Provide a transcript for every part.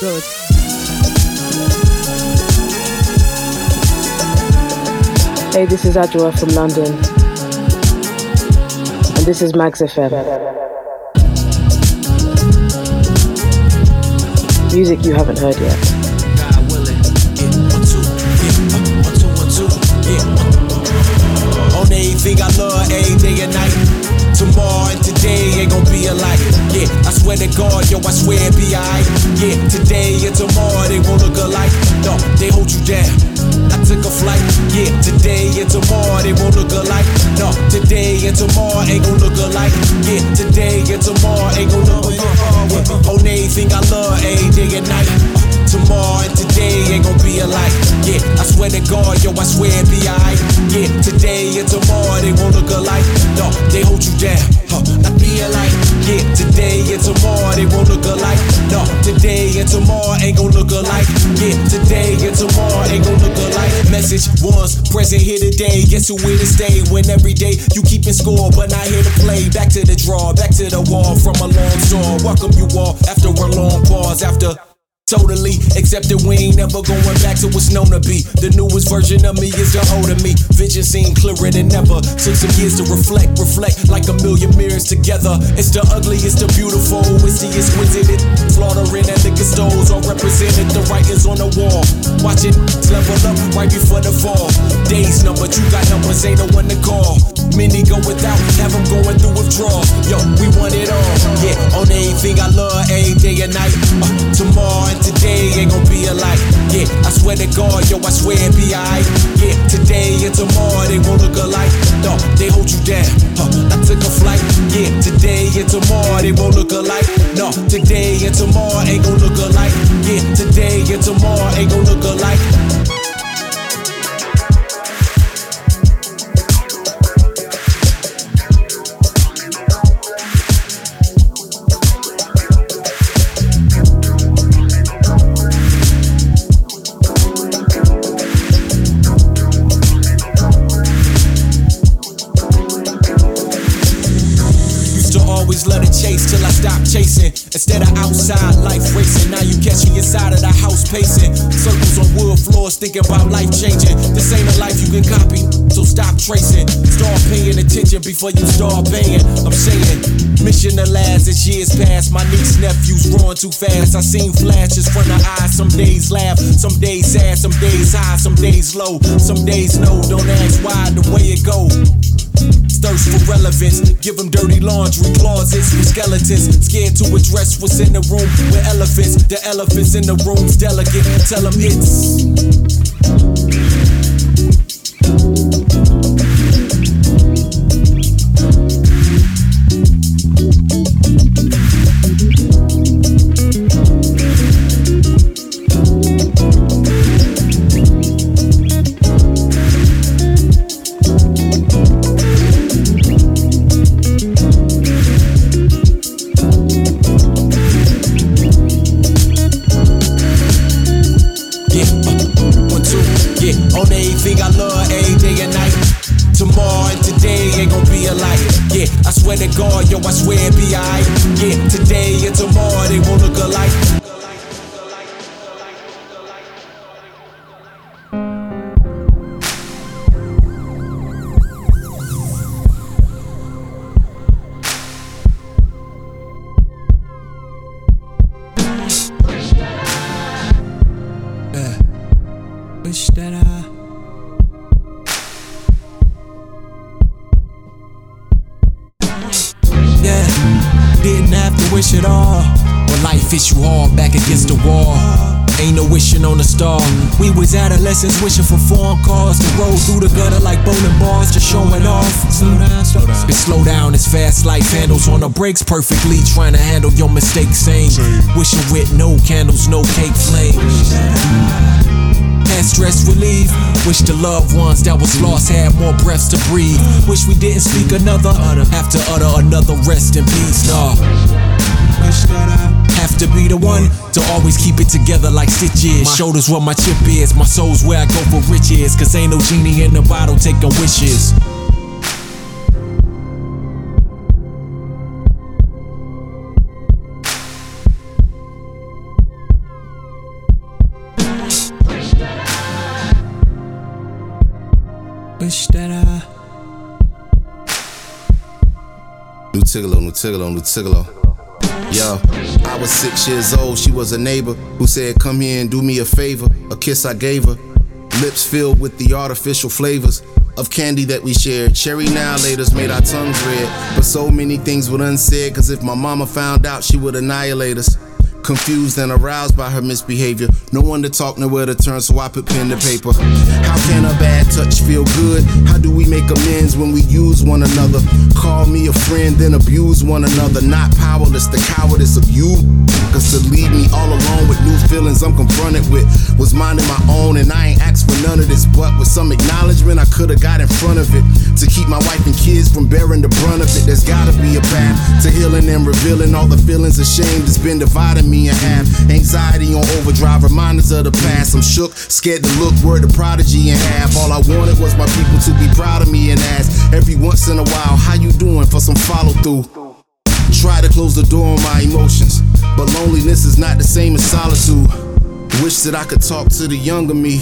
Good. Hey, this is Adjoa from London. And this is Max FM. Music you haven't heard yet. On everything I love, every day and night. Tomorrow and today ain't gonna be alike. Yeah, I swear to God, yo, I swear it be alright. Yeah, today and tomorrow they won't look alike. No, they hold you down. I took a flight. Yeah, today and tomorrow they won't look alike. No, today and tomorrow ain't gonna look alike. Yeah, today and tomorrow ain't gonna look alike. On anything I love, every day and night. Tomorrow and today ain't gonna be alike. Yeah, I swear to God, yo, I swear it be alright. Yeah, today and tomorrow they won't look alike. No, they hold you down. Huh, I be alike. Today and tomorrow they won't look alike. No, today and tomorrow ain't gonna look alike. Yeah, today and tomorrow ain't gonna look alike. Message once, present here today. Guess who here to stay when every day you keeping score, but not here to play. Back to the draw, back to the wall from a long store. Welcome you all after a long pause, after. Totally accepted, we ain't never going back to what's known to be. The newest version of me is the older me. Vision seen clearer than ever. Took some years to reflect, reflect like a million mirrors together. It's the ugly, it's the beautiful, it's the exquisite. It slaughtering at liquor stores, all represented. The writings on the wall. Watching level up right before the fall. Days numbered, you got numbers, ain't no one to call. Many go without, have them going through withdrawal. Yo, we want it all. Yeah, on anything I love, day and night. Uh, tomorrow today ain't gonna be alike. Yeah, I swear to God, yo, I swear it be alright. Yeah, today and tomorrow they won't look alike. No, they hold you down. Huh, I took a flight. Yeah, today and tomorrow they won't look alike. No, today and tomorrow ain't gonna look alike. Yeah, today and tomorrow ain't gonna look alike. Floors, thinking about life changing. This ain't a life you can copy, so stop tracing. Start paying attention before you start paying. I'm saying, mission to last as years pass. My niece nephews growing too fast. I seen flashes from the eyes. Some days laugh, some days sad, some days high, some days low, some days no. Don't ask why the way it go. Thirst for relevance, give them dirty laundry closets skeletons. Scared to address what's in the room with elephants. The elephants in the room's delicate. Tell them it's. Slow down. It's slow down, it's fast life handles on the brakes perfectly, trying to handle your mistakes. Same, wishing with no candles, no cake flames. Had stress relief. Wish the loved ones that was lost had more breaths to breathe. Wish we didn't speak another, have to utter another rest in peace. Nah. Have to be the one to always keep it together like stitches. My shoulders where my chip is, my soul's where I go for riches. Cause ain't no genie in the bottle taking wishes. Wish that I. New Tigallo, New Tigallo, New Tigallo. Yo, I was six years old. She was a neighbor who said, Come here and do me a favor. A kiss I gave her. Lips filled with the artificial flavors of candy that we shared. Cherry now laters made our tongues red. But so many things were unsaid, cause if my mama found out, she would annihilate us. Confused and aroused by her misbehavior. No one to talk, nowhere to turn, so I put pen to paper. How can a bad touch feel good? How do we make amends when we use one another? Call me a friend, then abuse one another. Not powerless, the cowardice of you. Cause to leave me all alone with new feelings I'm confronted with was minding my own, and I ain't asked for none of this. But with some acknowledgement, I could've got in front of it. To keep my wife and kids from bearing the brunt of it, there's gotta be a path to healing and revealing all the feelings of shame that's been dividing me in half. Anxiety on overdrive, reminders of the past. I'm shook, scared to look, word the prodigy in half. All I wanted was my people to be proud of me and ask every once in a while, how you doing for some follow through. Try to close the door on my emotions, but loneliness is not the same as solitude. Wish that I could talk to the younger me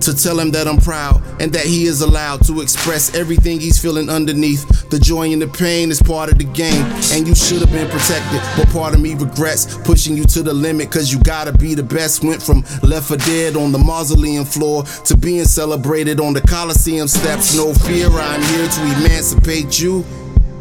to tell him that I'm proud and that he is allowed to express everything he's feeling underneath. The joy and the pain is part of the game, and you should have been protected. But part of me regrets pushing you to the limit, cause you gotta be the best. Went from left for dead on the mausoleum floor to being celebrated on the Coliseum steps. No fear, I'm here to emancipate you.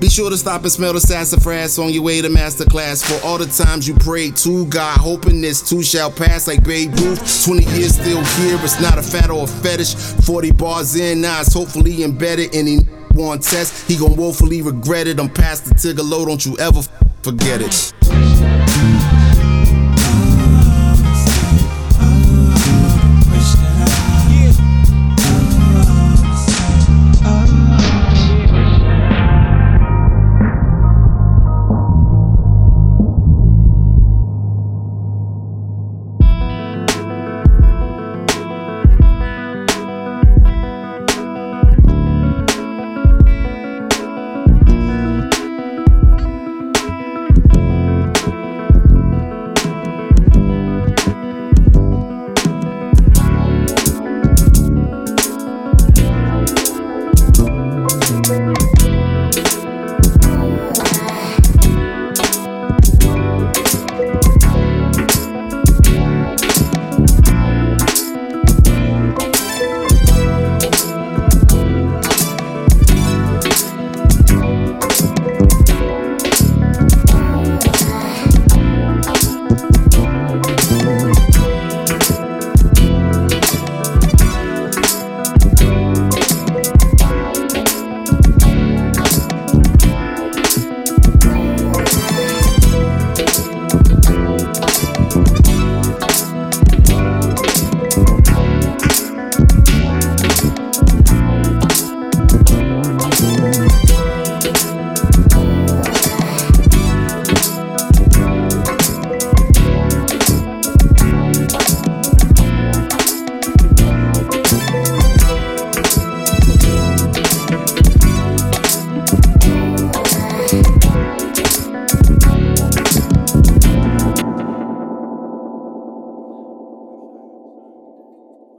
Be sure to stop and smell the sassafras on your way to masterclass. For all the times you prayed to God, hoping this too shall pass like Babe Ruth. 20 years still here, it's not a fad or a fetish. 40 bars in, now it's hopefully embedded. Any one test, he gon' woefully regret it. I'm past the Tigallo, don't you ever forget it.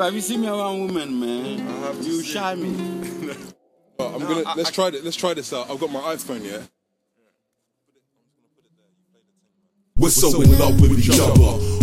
Have you seen me around women, man? I have You seen- shy me. I'm gonna let's try it. Let's try this out. I've got my iPhone, yeah. We're so in love with each other.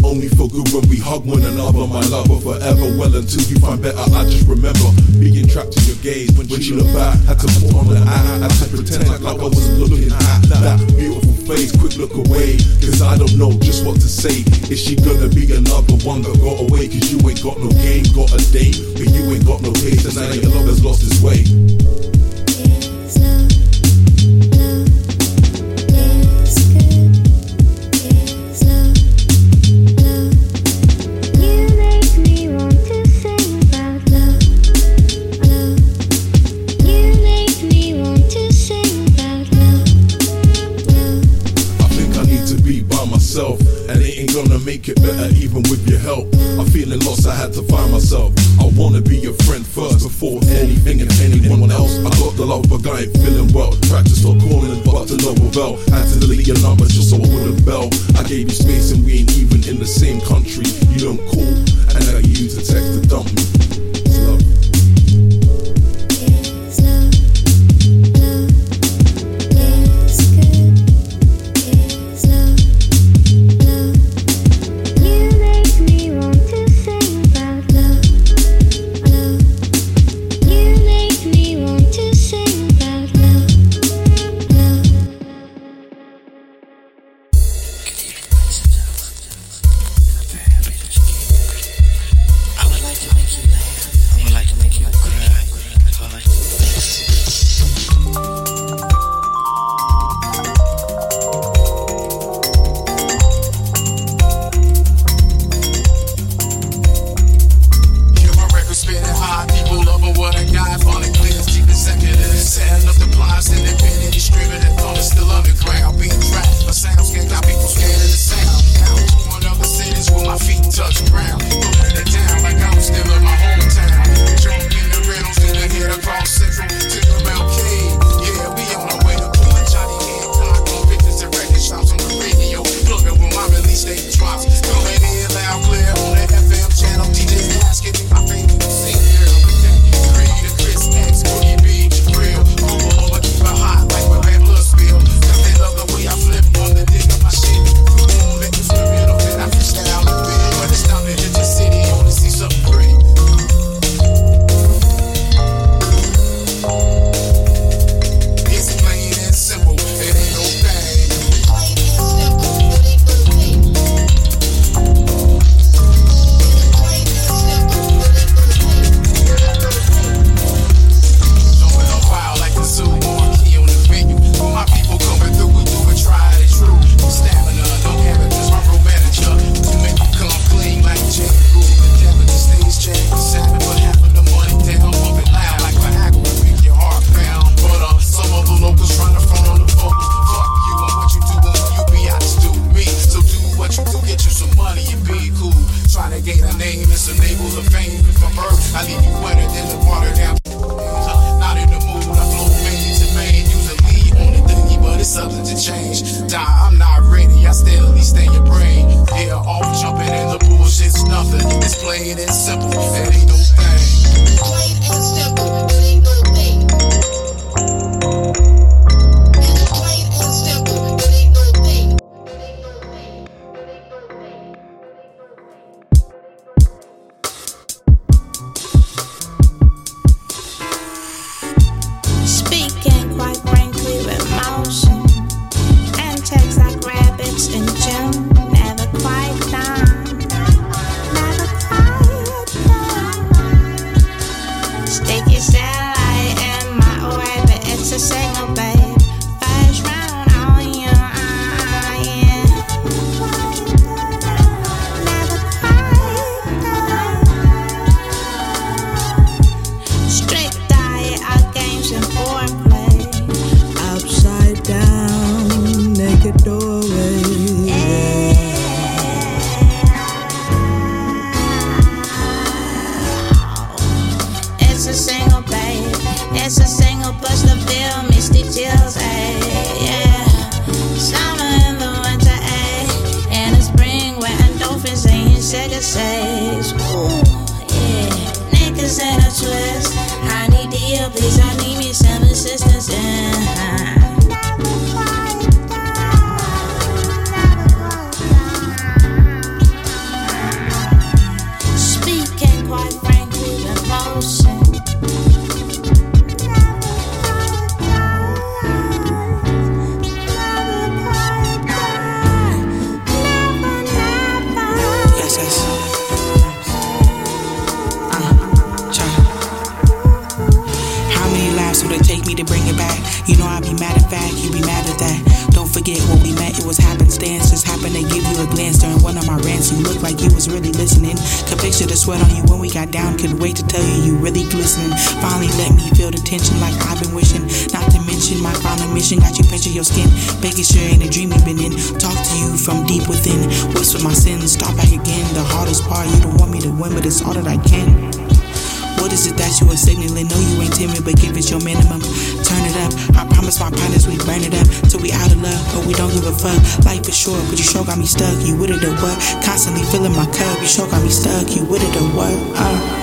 Only for good when we hug one another. My lover forever. Well, until you find better, I just remember being trapped in your gaze. When, when she looked back, had to put on the eye. Had to pretend like, like I wasn't looking at that beautiful face. Quick look away, cause I don't know just what to say. Is she gonna be another one that got away? Cause you ain't got no game, got a date, but you ain't got no taste. And now your love has lost its way. Make it better even with your help. I'm feeling lost, I had to find myself. I wanna be your friend first before anything and anyone else. I got the love, but I ain't feeling well. Tried to stop calling, and but to no avail. Had to delete your number just so I wouldn't bell. I gave you space, and we ain't even in the same country. You don't call, and now you use a text to dump me. fun. Life is short, but you sure got me stuck. You with it or what? Constantly filling my cup. You sure got me stuck. You with it or what? Uh.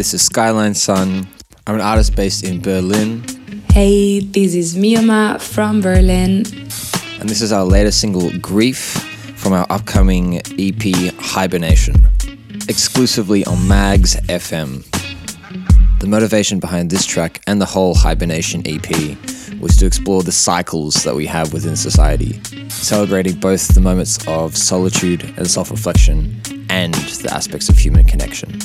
This is Skyline Sun. I'm an artist based in Berlin. Hey, this is Mio Ma from Berlin. And this is our latest single, Grief, from our upcoming EP, Hibernation, exclusively on Mags FM. The motivation behind this track and the whole Hibernation EP was to explore the cycles that we have within society, celebrating both the moments of solitude and self reflection and the aspects of human connection.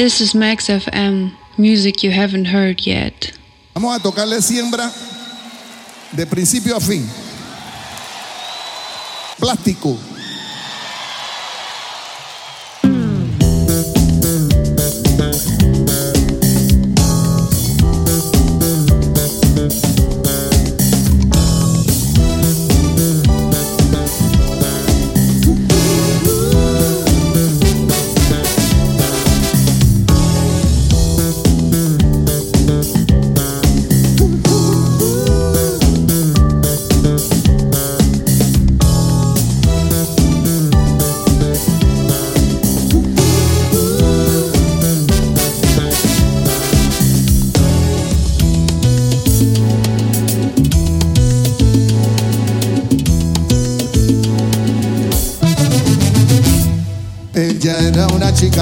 This is Max FM, music you haven't heard yet. Vamos a tocarle siembra de principio a fin. Plástico.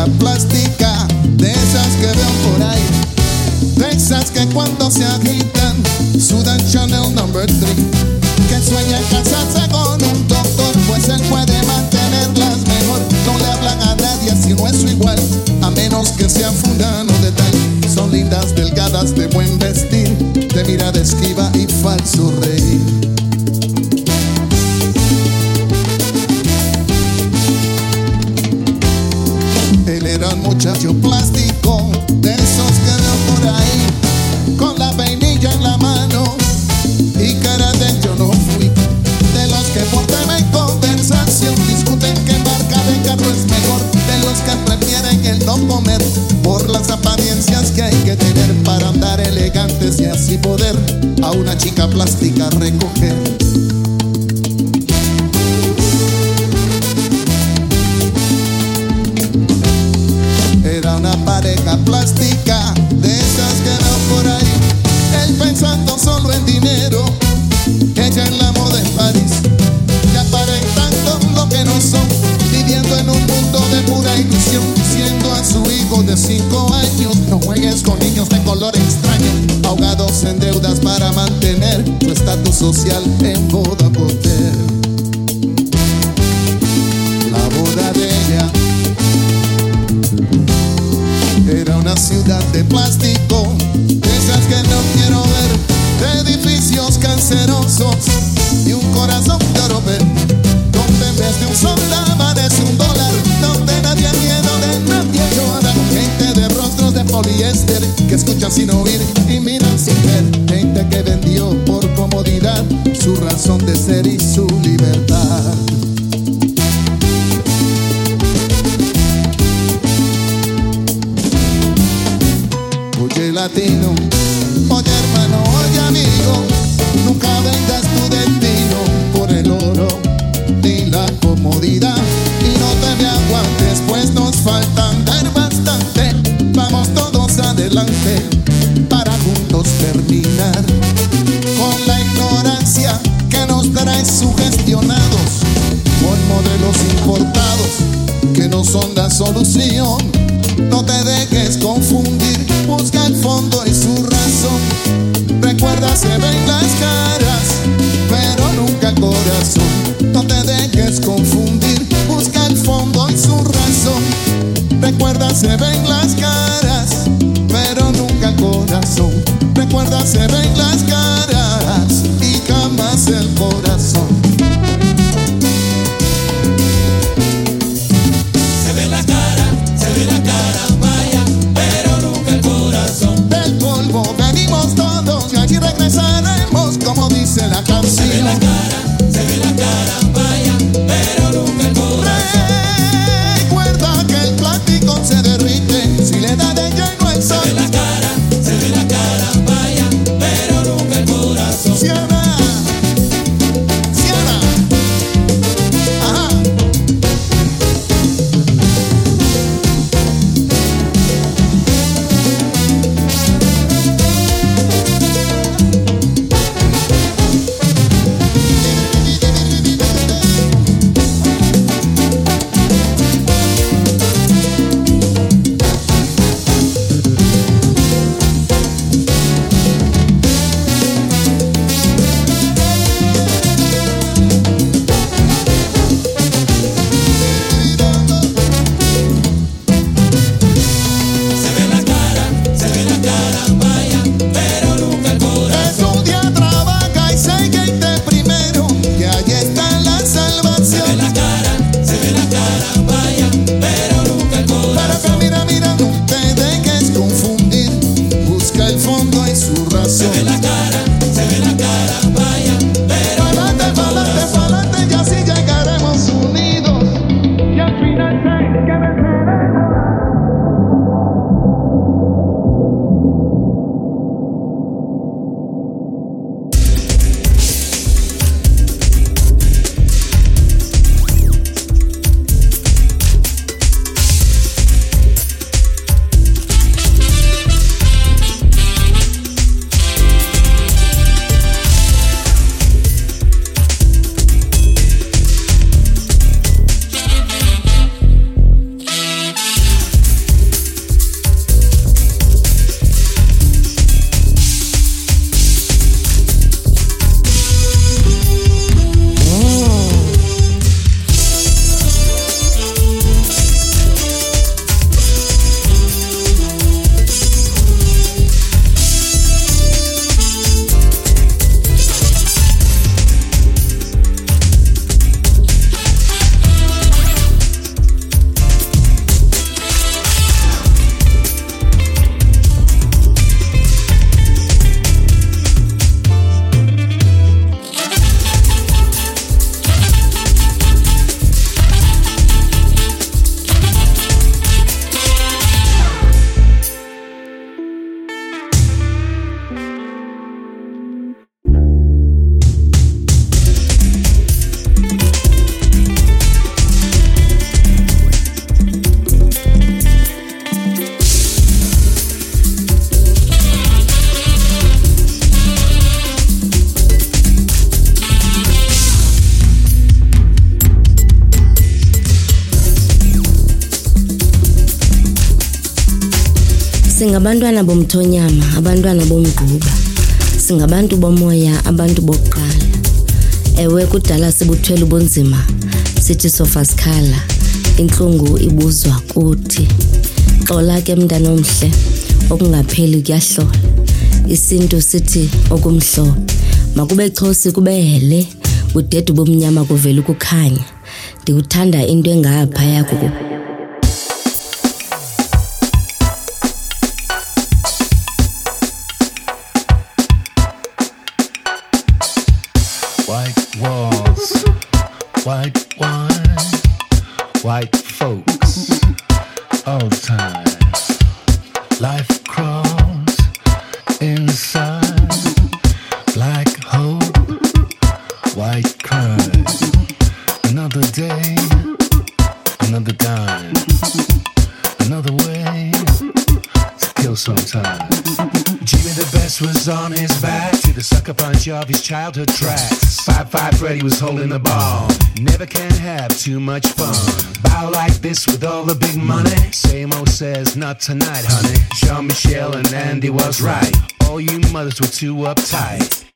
plástica, de esas que veo por ahí, de esas que cuando se agitan, sudan Chanel number 3. Singabantwana bomthonyama abantwana bomgquba singabantu bomoya abantu bokuqala. Ewe kudala sibuthwele ubunzima sithi sofa sikhala intlungu ibuzwa kuthi xola ke mntana omhle okungapheli kuyahlola. Isintu sithi okumhlophe makube chosi kube hele udede bomnyama kuvela ukukhanya. Ndikuthanda into engaphaya kuku of his childhood tracks. Fab Five Freddy was holding the ball. Never can have too much fun. Bow like this with all the big money. Same old says not tonight, honey. Jean Michel and Andy was right. All you mothers were too uptight.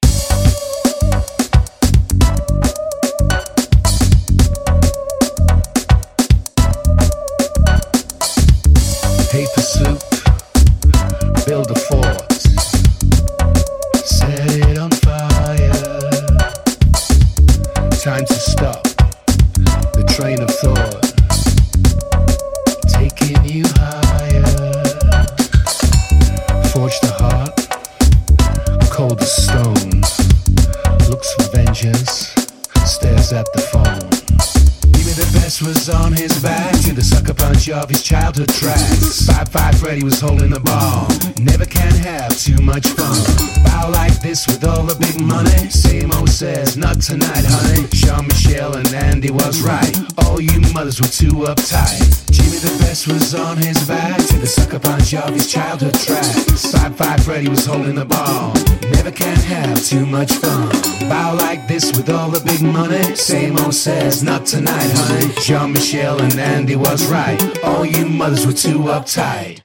Was holding the ball. Never can have too much fun. Bow like this with all the big money. Same old says not tonight, honey. Jean Michel and Andy was right. All you mothers were too uptight. Jimmy the best was on his back to the sucker punch of his childhood tracks. Fab Five Freddy was holding the ball. Never can have too much fun. Bow like this with all the big money. Same old says not tonight, honey. Jean Michel and Andy was right. All you mothers were too uptight.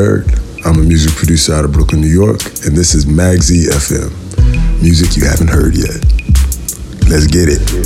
I'm a music producer out of Brooklyn, New York, and this is Magzy FM. Music you haven't heard yet. Let's get it.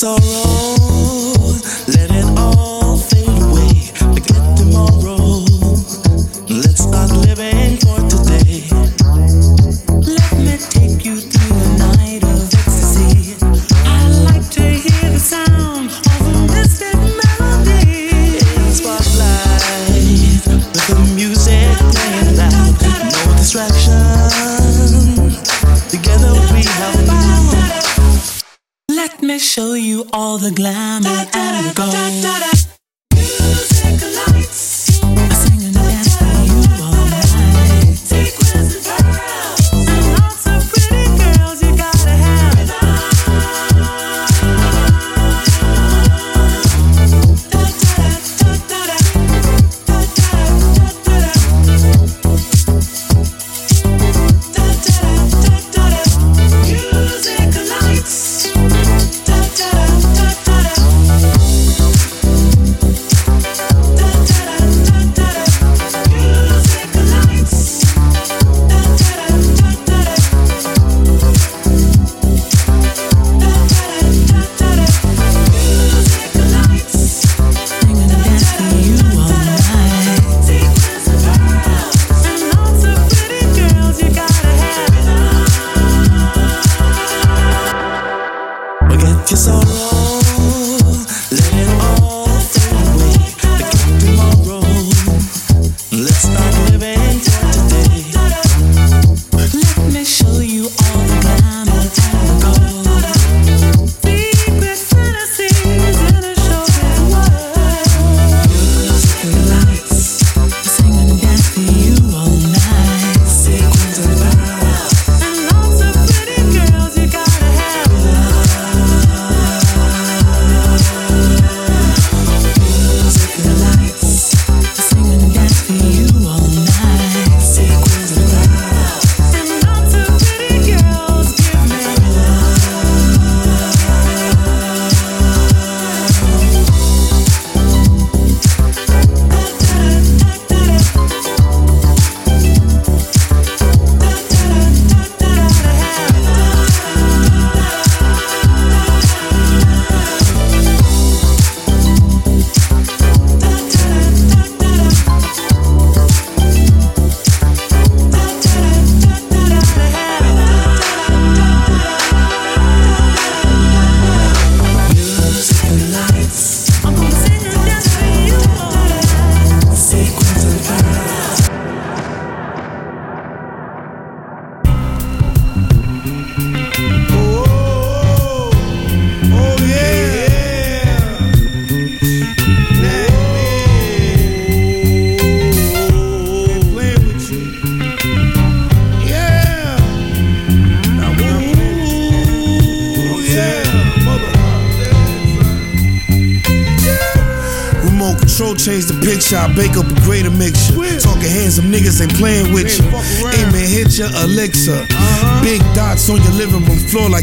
so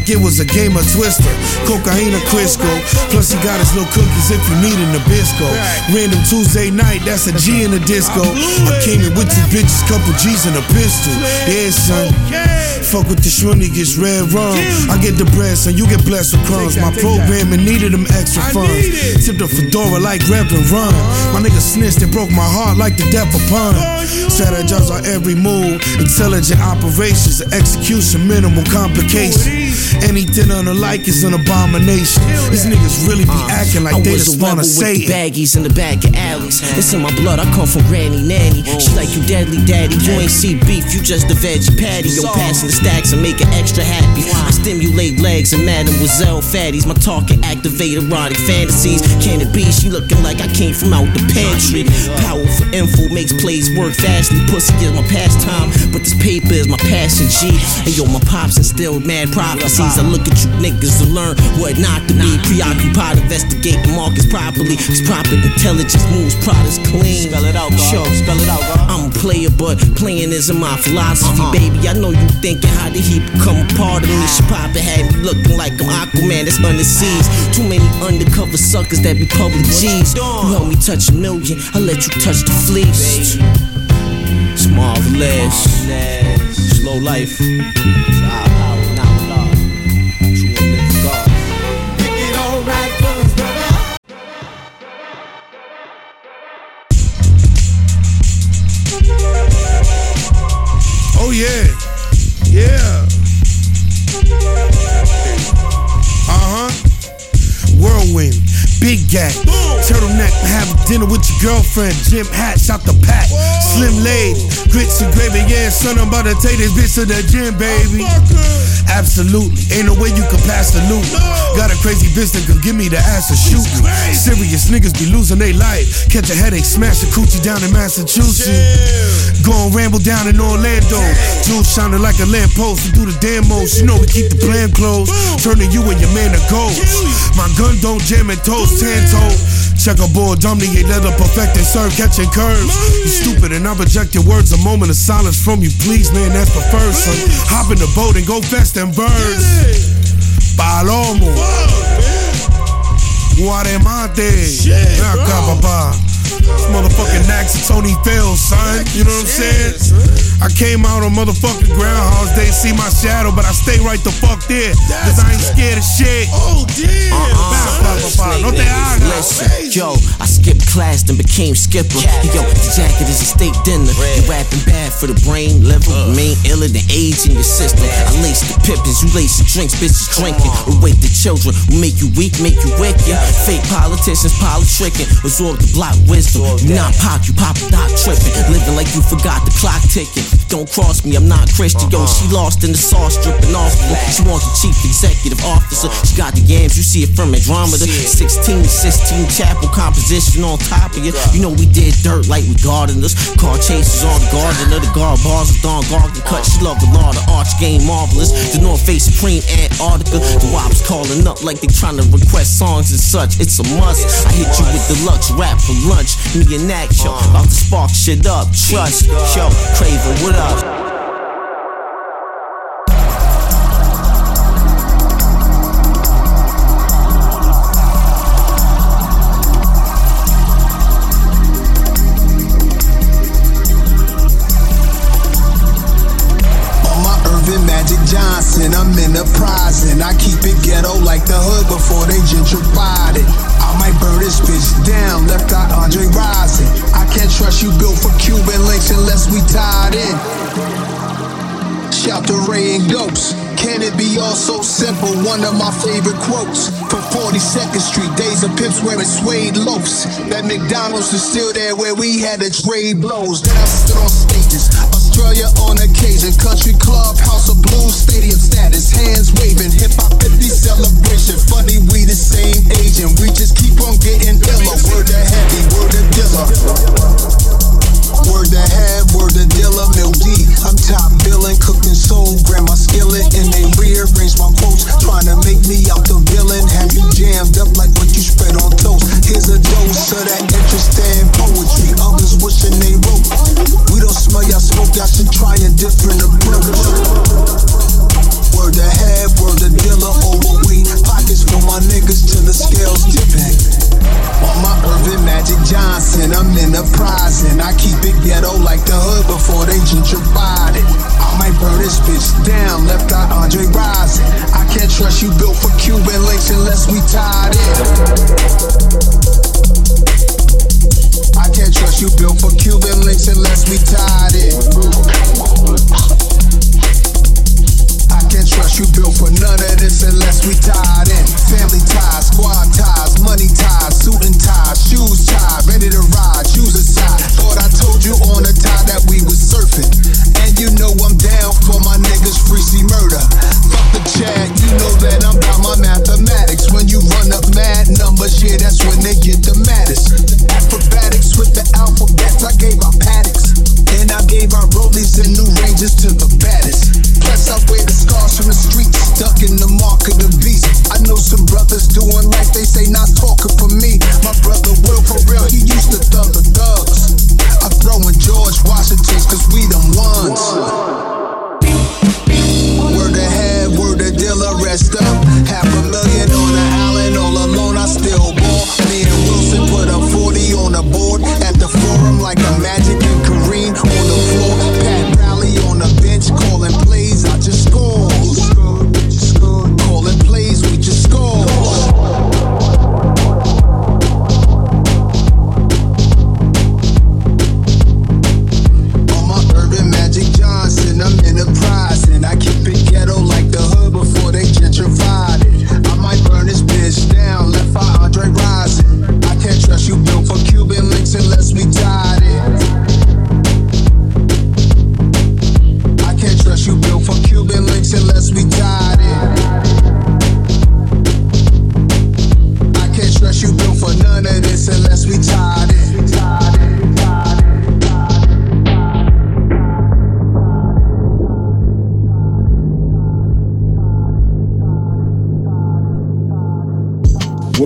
like it was a game of Twister. Cocaine or Crisco. Plus, he got his little cookies if you need a Nabisco. Random Tuesday night, that's a G in the disco. I came in with two bitches, couple G's and a pistol. Yeah, son. Fuck with the shmoney, gets red rum. I get the bread, son. You get blessed with crumbs. My program programming needed them extra funds. Tipped a fedora like Reverend Run. My nigga snitched and broke my heart like the death of pun. Strategize on every move. Intelligent operations, execution, minimal complications. Anything on the like is an abomination. These niggas really be uh, acting like I they was just a wanna rebel say with it. baggies in the back of alleys. It's in my blood. I come from Granny Nanny. She like you, deadly daddy. You ain't see beef. You just a veggie patty. Yo, passing the stacks and make it extra happy. I stimulate legs and mademoiselle fatties. My talk can activate erotic fantasies. Can it be? She looking like I came from out the pantry. Powerful info makes plays work fastly. Pussy is my pastime, but this paper is my passion. G. And yo, my pops instilled mad prophecies. I look at you niggas and learn what not to be. Preoccupied, investigate the markets properly. Cause proper intelligence moves products clean. Spell it out, Sure, spell it out, I'm a player, but playing isn't my philosophy, uh-huh. baby. I know you thinking how did he become a part of me? She probably had me looking like I'm Aquaman that's under seas. Too many undercover suckers that be public G's. You help me touch a million, I let you touch the fleece. It's marvelous. Slow life. Ah. Yeah. Big gag, turtleneck, have dinner with your girlfriend. Jim hatch out the pack, slim lady, grits and gravy. Yeah, son, I'm about to take this bitch to the gym, baby. Absolutely, ain't no way you can pass the loot. Got a crazy bitch that could give me the ass to shoot me. Serious niggas be losing their life. Catch a headache, smash a coochie down in Massachusetts. Go and ramble down in Orlando. Jewels shining like a lamppost. We do the damn most. You know we keep the plan closed. Turning you and your man to ghost. My gun don't jam and toast, ten toe. Checkerboard, dominate, leather, perfect and serve, catching curves. You stupid and I your words. A moment of silence from you, please, man. That's preferred, son. Hop in the boat and go fast and birds. Palomo. Acá, papá. This motherfucking Nax and Tony Fail, son. You know what I'm saying? I came out on motherfucking Groundhog's Day, see my shadow, but I stay right the fuck there. Cause I ain't scared of shit. Oh, damn. Uh-uh. No te hagas. Listen, yo, I skipped class and became skipper. Yo, the jacket is a steak dinner. You rapping bad for the brain, liver, remain uh. iller than AIDS in your system. I lace the pippins, you lace the drinks, bitches drinking. Awake the children, who make you weak, make you wicked. Fake politicians, politricking, absorb the block wisdom. Not pop, you pop dot tripping. Living like you forgot the clock ticking. Don't cross me, I'm not Christian. Yo, she lost in the sauce, dripping off. She wants a chief executive officer. She got the yams, you see it from Andromeda. 16 to 16 chapel composition on top of you. You know we did dirt like we gardeners. Car chases on the gardener. The guard bars with Don Garden cut. She love the law, the arch game marvelous. The North Face Supreme Antarctica. The wops calling up like they trying to request songs and such. It's a must. I hit you with deluxe rap for lunch. Me and that show. About to spark shit up. Trust. Yo, Craven, what up? On my Earvin Magic Johnson, I'm enterprising. I keep it ghetto like the hood before they gentrified it. I might burn this bitch down, left eye Andre rising. I can't trust you built for Cuban links unless we tied in. Shout to Rae and Ghost. Can it be all so simple? One of my favorite quotes from 42nd Street. Days of Pips wearing suede loafs. That McDonald's is still there where we had to trade blows. Then I stood on stages. Australia on occasion. Country club, house of blues, stadium status. Hands waving. Hip hop 50 celebration. Funny, we the same age and we just keep on getting iller. Word to heavy, word to diller. Word to head, word to dealer, Mil D. I'm top billing, cooking soul,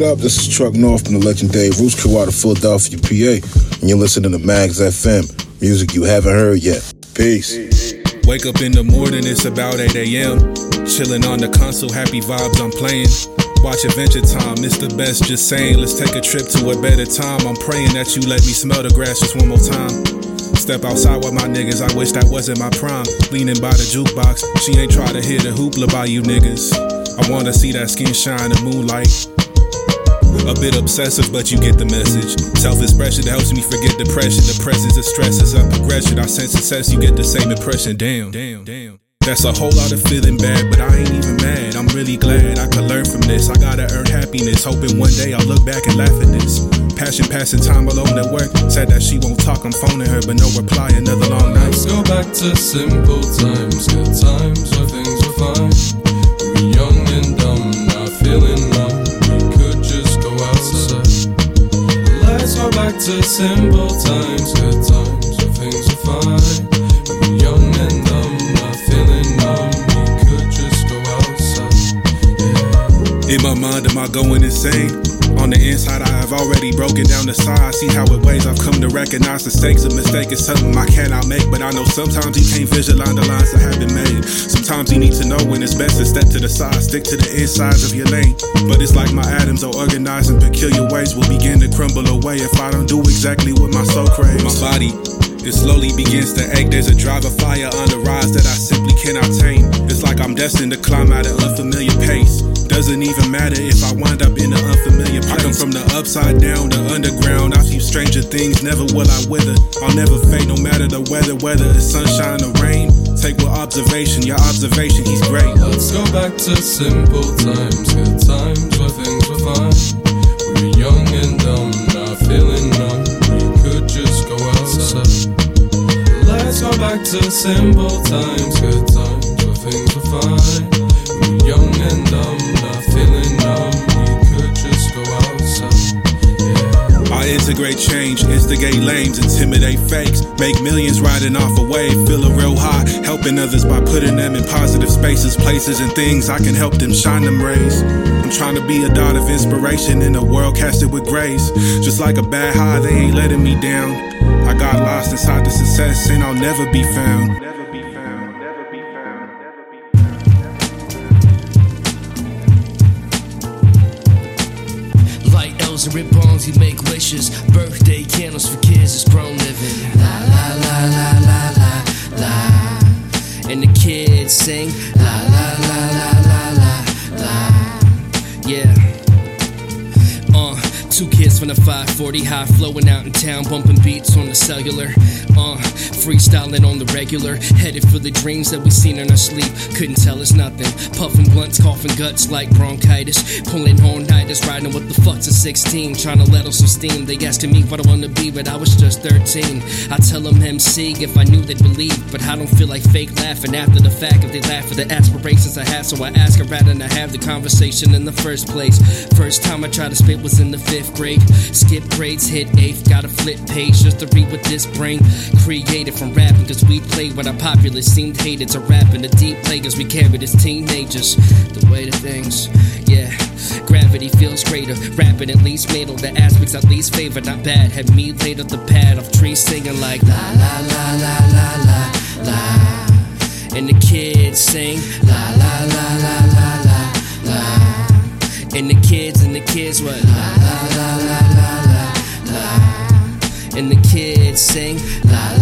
What up? This is Truck North from the legendary Roots Crew out of Philadelphia, PA, and you're listening to Mags FM, music you haven't heard yet. Peace. Wake up in the morning, it's about 8 a.m. Chilling on the console, happy vibes I'm playing. Watch Adventure Time, it's the best, just saying. Let's take a trip to a better time. I'm praying that you let me smell the grass just one more time. Step outside with my niggas, I wish that wasn't my prime. Leaning by the jukebox, she ain't try to hear the hoopla by you niggas. I wanna see that skin shine in moonlight. A bit obsessive, but you get the message. Self expression helps me forget depression. The presence of stress is a progression. I sense success, you get the same impression. Damn, damn, damn. That's a whole lot of feeling bad, but I ain't even mad. I'm really glad I could learn from this. I gotta earn happiness, hoping one day I'll look back and laugh at this. Passion passing time alone at work. Said that she won't talk, I'm phoning her, but no reply. Another long night. Let's go back to simple times, good times where things were fine. Back to simple times, good times where things were fine. Young and dumb, not feeling numb. We could just go outside. In my mind, am I going insane? On the inside, I have already broken down the size. See how it weighs. I've come to recognize the stakes. A mistake is something I cannot make, but I know sometimes you can't visualize the lines that have been made. Sometimes you need to know when it's best to step to the side, stick to the insides of your lane. But it's like my atoms are organized in peculiar ways. Will begin to crumble away if I don't do exactly what my soul craves. My body. It slowly begins to ache. There's a drive of fire on the rise that I simply cannot tame. It's like I'm destined to climb at an unfamiliar pace. Doesn't even matter if I wind up in an unfamiliar place. I come from the upside down, the underground. I've seen stranger things, never will I wither. I'll never fade, no matter the weather, whether it's sunshine or rain. Take with observation, your observation, he's great. Let's go back to simple times, good times where things were fine. We were young and dumb, not feeling numb. We could just go outside. Let's go back to simple times, good times where things were fine. We were young and dumb, Integrate change, instigate lames, intimidate fakes. Make millions riding off a wave, feeling real high. Helping others by putting them in positive spaces, places, and things I can help them shine them rays. I'm trying to be a dot of inspiration in a world casted with grace. Just like a bad high, they ain't letting me down. I got lost inside the success, and I'll never be found we make wishes. Birthday candles for kids, it's grown living. La la la la la la la. And the kids sing la la from the 540 high flowing out in town, bumping beats on the cellular. Uh, freestyling on the regular, headed for the dreams that we seen in our sleep. Couldn't tell us nothing. Puffing blunts, coughing guts like bronchitis. Pulling nighters, riding with the fucks at 16, trying to let off some steam. They asking me what I wanna be, but I was just 13. I tell them MC if I knew they'd believe, but I don't feel like fake laughing after the fact if they laugh at the aspirations I have. So I ask her rather than have the conversation in the first place. First time I tried to spit was in the fifth grade. Skip grades, hit eighth, got a flip page just to read what this brain created from rapping. Cause we played what our populace seemed hated to rap in the deep players we carried as teenagers. The way to things, yeah. Gravity feels greater. Rapping at least made all the aspects at least favored. Not bad. Had me laid up the pad of trees singing like la la la la la la la. And the kids sing la la la la la. And the kids and the kids what la la la la la la. And the kids sing la la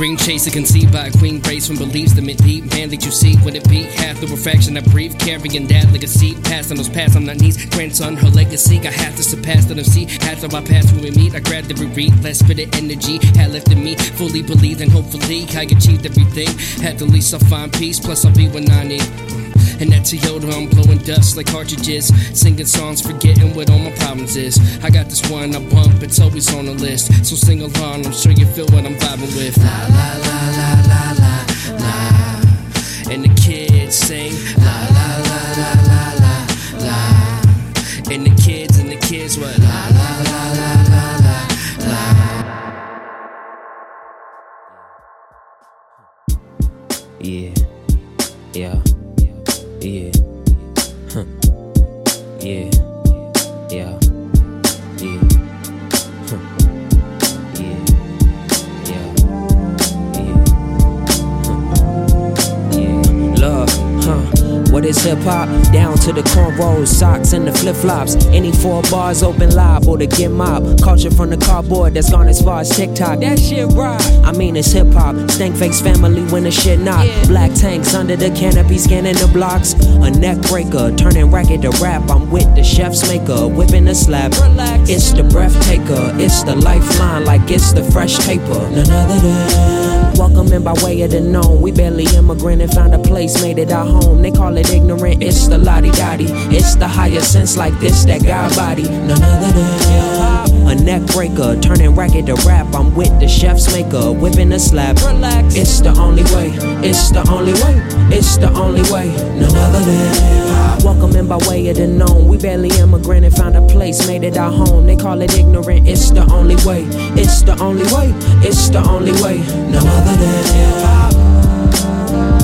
Dream chaser conceived by a queen raised from beliefs the meant deep. Man, that you see when it be half the refraction I breathe, carrying that legacy. Passing those paths on my knees. Grandson, her legacy. I have to surpass the MC. After my past when we meet, I grabbed every read. Less spirit energy had lifted me. Fully believed and hopefully I achieved everything. At the least, I'll find peace. Plus, I'll be when I need. And that Toyota, I'm blowing dust like cartridges. Singing songs, forgetting what all my problems is. I got this one I bump, it's always on the list. So sing along, I'm sure you feel what I'm vibing with. La la la la la la la. And the kids sing la hip hop? Cornrows, socks and the flip flops. Any four bars open liable to get mob. Culture from the cardboard that's gone as far as TikTok. That shit right. I mean it's hip hop. Stank face family when the shit knock. Black tanks under the canopy scanning the blocks. A neck breaker, turning racket to rap. I'm with the chef's maker, whipping the slab. It's the breath taker, it's the lifeline like it's the fresh paper. None other than. Welcome in by way of the known. We barely immigrant and found a place, made it our home. They call it ignorant, it's the lottie dottie. It's the higher sense like this that God body. None other than. A neck breaker, turning racket to rap. I'm with the chef's maker, whipping a slab. Relax. It's the only way, it's the only way, it's the only way. None other than. Welcome in by way of the known. We barely immigrated, found a place, made it our home. They call it ignorant, it's the only way, it's the only way, it's the only way. None other than hip hop.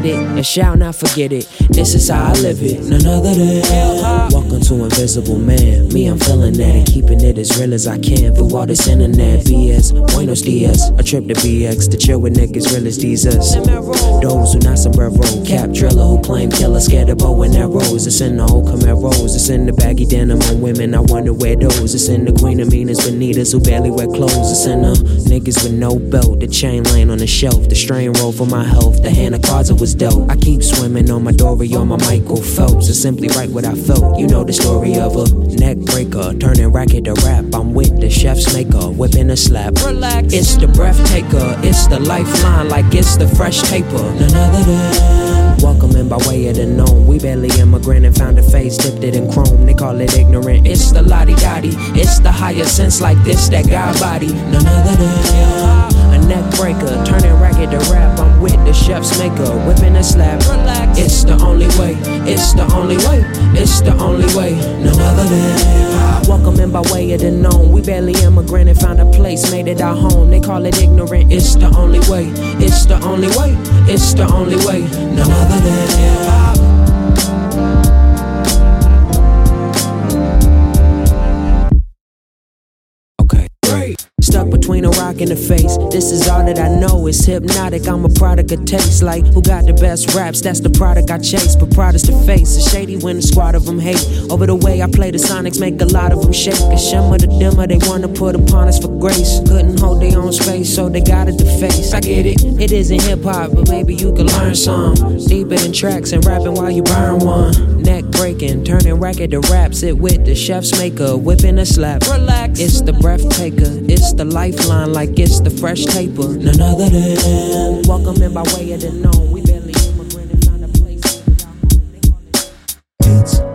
Get it and shall not forget it. This is how I live it. None other than welcome to Invisible Man. Me, I'm feeling that and keeping it as real as I can through all this internet BS. Buenos dias, a trip to BX to chill with niggas real as these us. Those who not sombrero, cap driller who claim killer, scared of bow and arrows. It's in the old Camaros, it's in the baggy denim on women. I wonder where those. It's in the Queen of Meanest Bonitas who barely wear clothes. It's in the niggas with no belt, the chain laying on the shelf, the strain roll for my health, the hand of cards was dope. I keep swimming on my Dory on my Michael Phelps. It's simply right what I felt. You know the story of a neck breaker, turning racket to rap. I'm with the chef's maker, whipping a slap. Relax. It's the breath taker, it's the lifeline, like it's the fresh taper. None other than. Welcome in by way of the known. We barely immigrant and found a face, dipped it in chrome. They call it ignorant. It's the lottie dottie. It's the higher sense like this, that God body. None other than. Neck breaker, turning racket to rap. I'm with the chef's maker, whipping a slap, Relax. It's the only way, it's the only way, it's the only way. None other than. Welcome in by way of the known. We barely immigrated, found a place, made it our home. They call it ignorant. It's the only way, it's the only way, it's the only way. None other than hip hop. Caught between a rock and a face. This is all that I know. It's hypnotic. I'm a product of taste. Like who got the best raps? That's the product I chase. But proud is the face. It's shady when a squad of them hate. Over the way I play the Sonics, make a lot of them shake. A shimmer the dimmer they wanna put upon us for grace. Couldn't hold their own space, so they got it to face. I get it. It isn't hip hop, but maybe you could learn some. Deeper than tracks and rapping while you burn one. Neck breaking, turning racket to rap. Sit with the chef's maker, whipping a slap. Relax. It's the breath taker. It's the lifeline, like it's the fresh taper. None other than welcome in by way of the known. We barely immigrated, found a place. only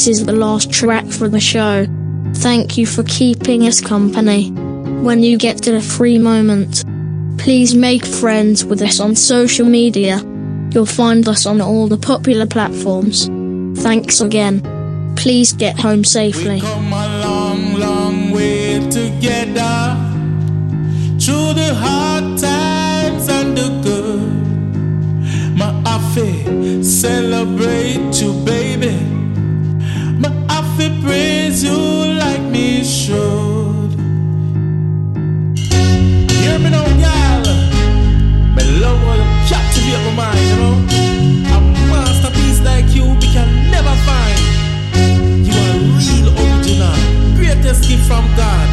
This is the last track for the show. Thank you for keeping us company. When you get to the free moment, please make friends with us on social media. You'll find us on all the popular platforms. Thanks again. Please get home safely. long, long together. Through the hard times and the good. My affair, celebrate never find. You are real original, greatest gift from God.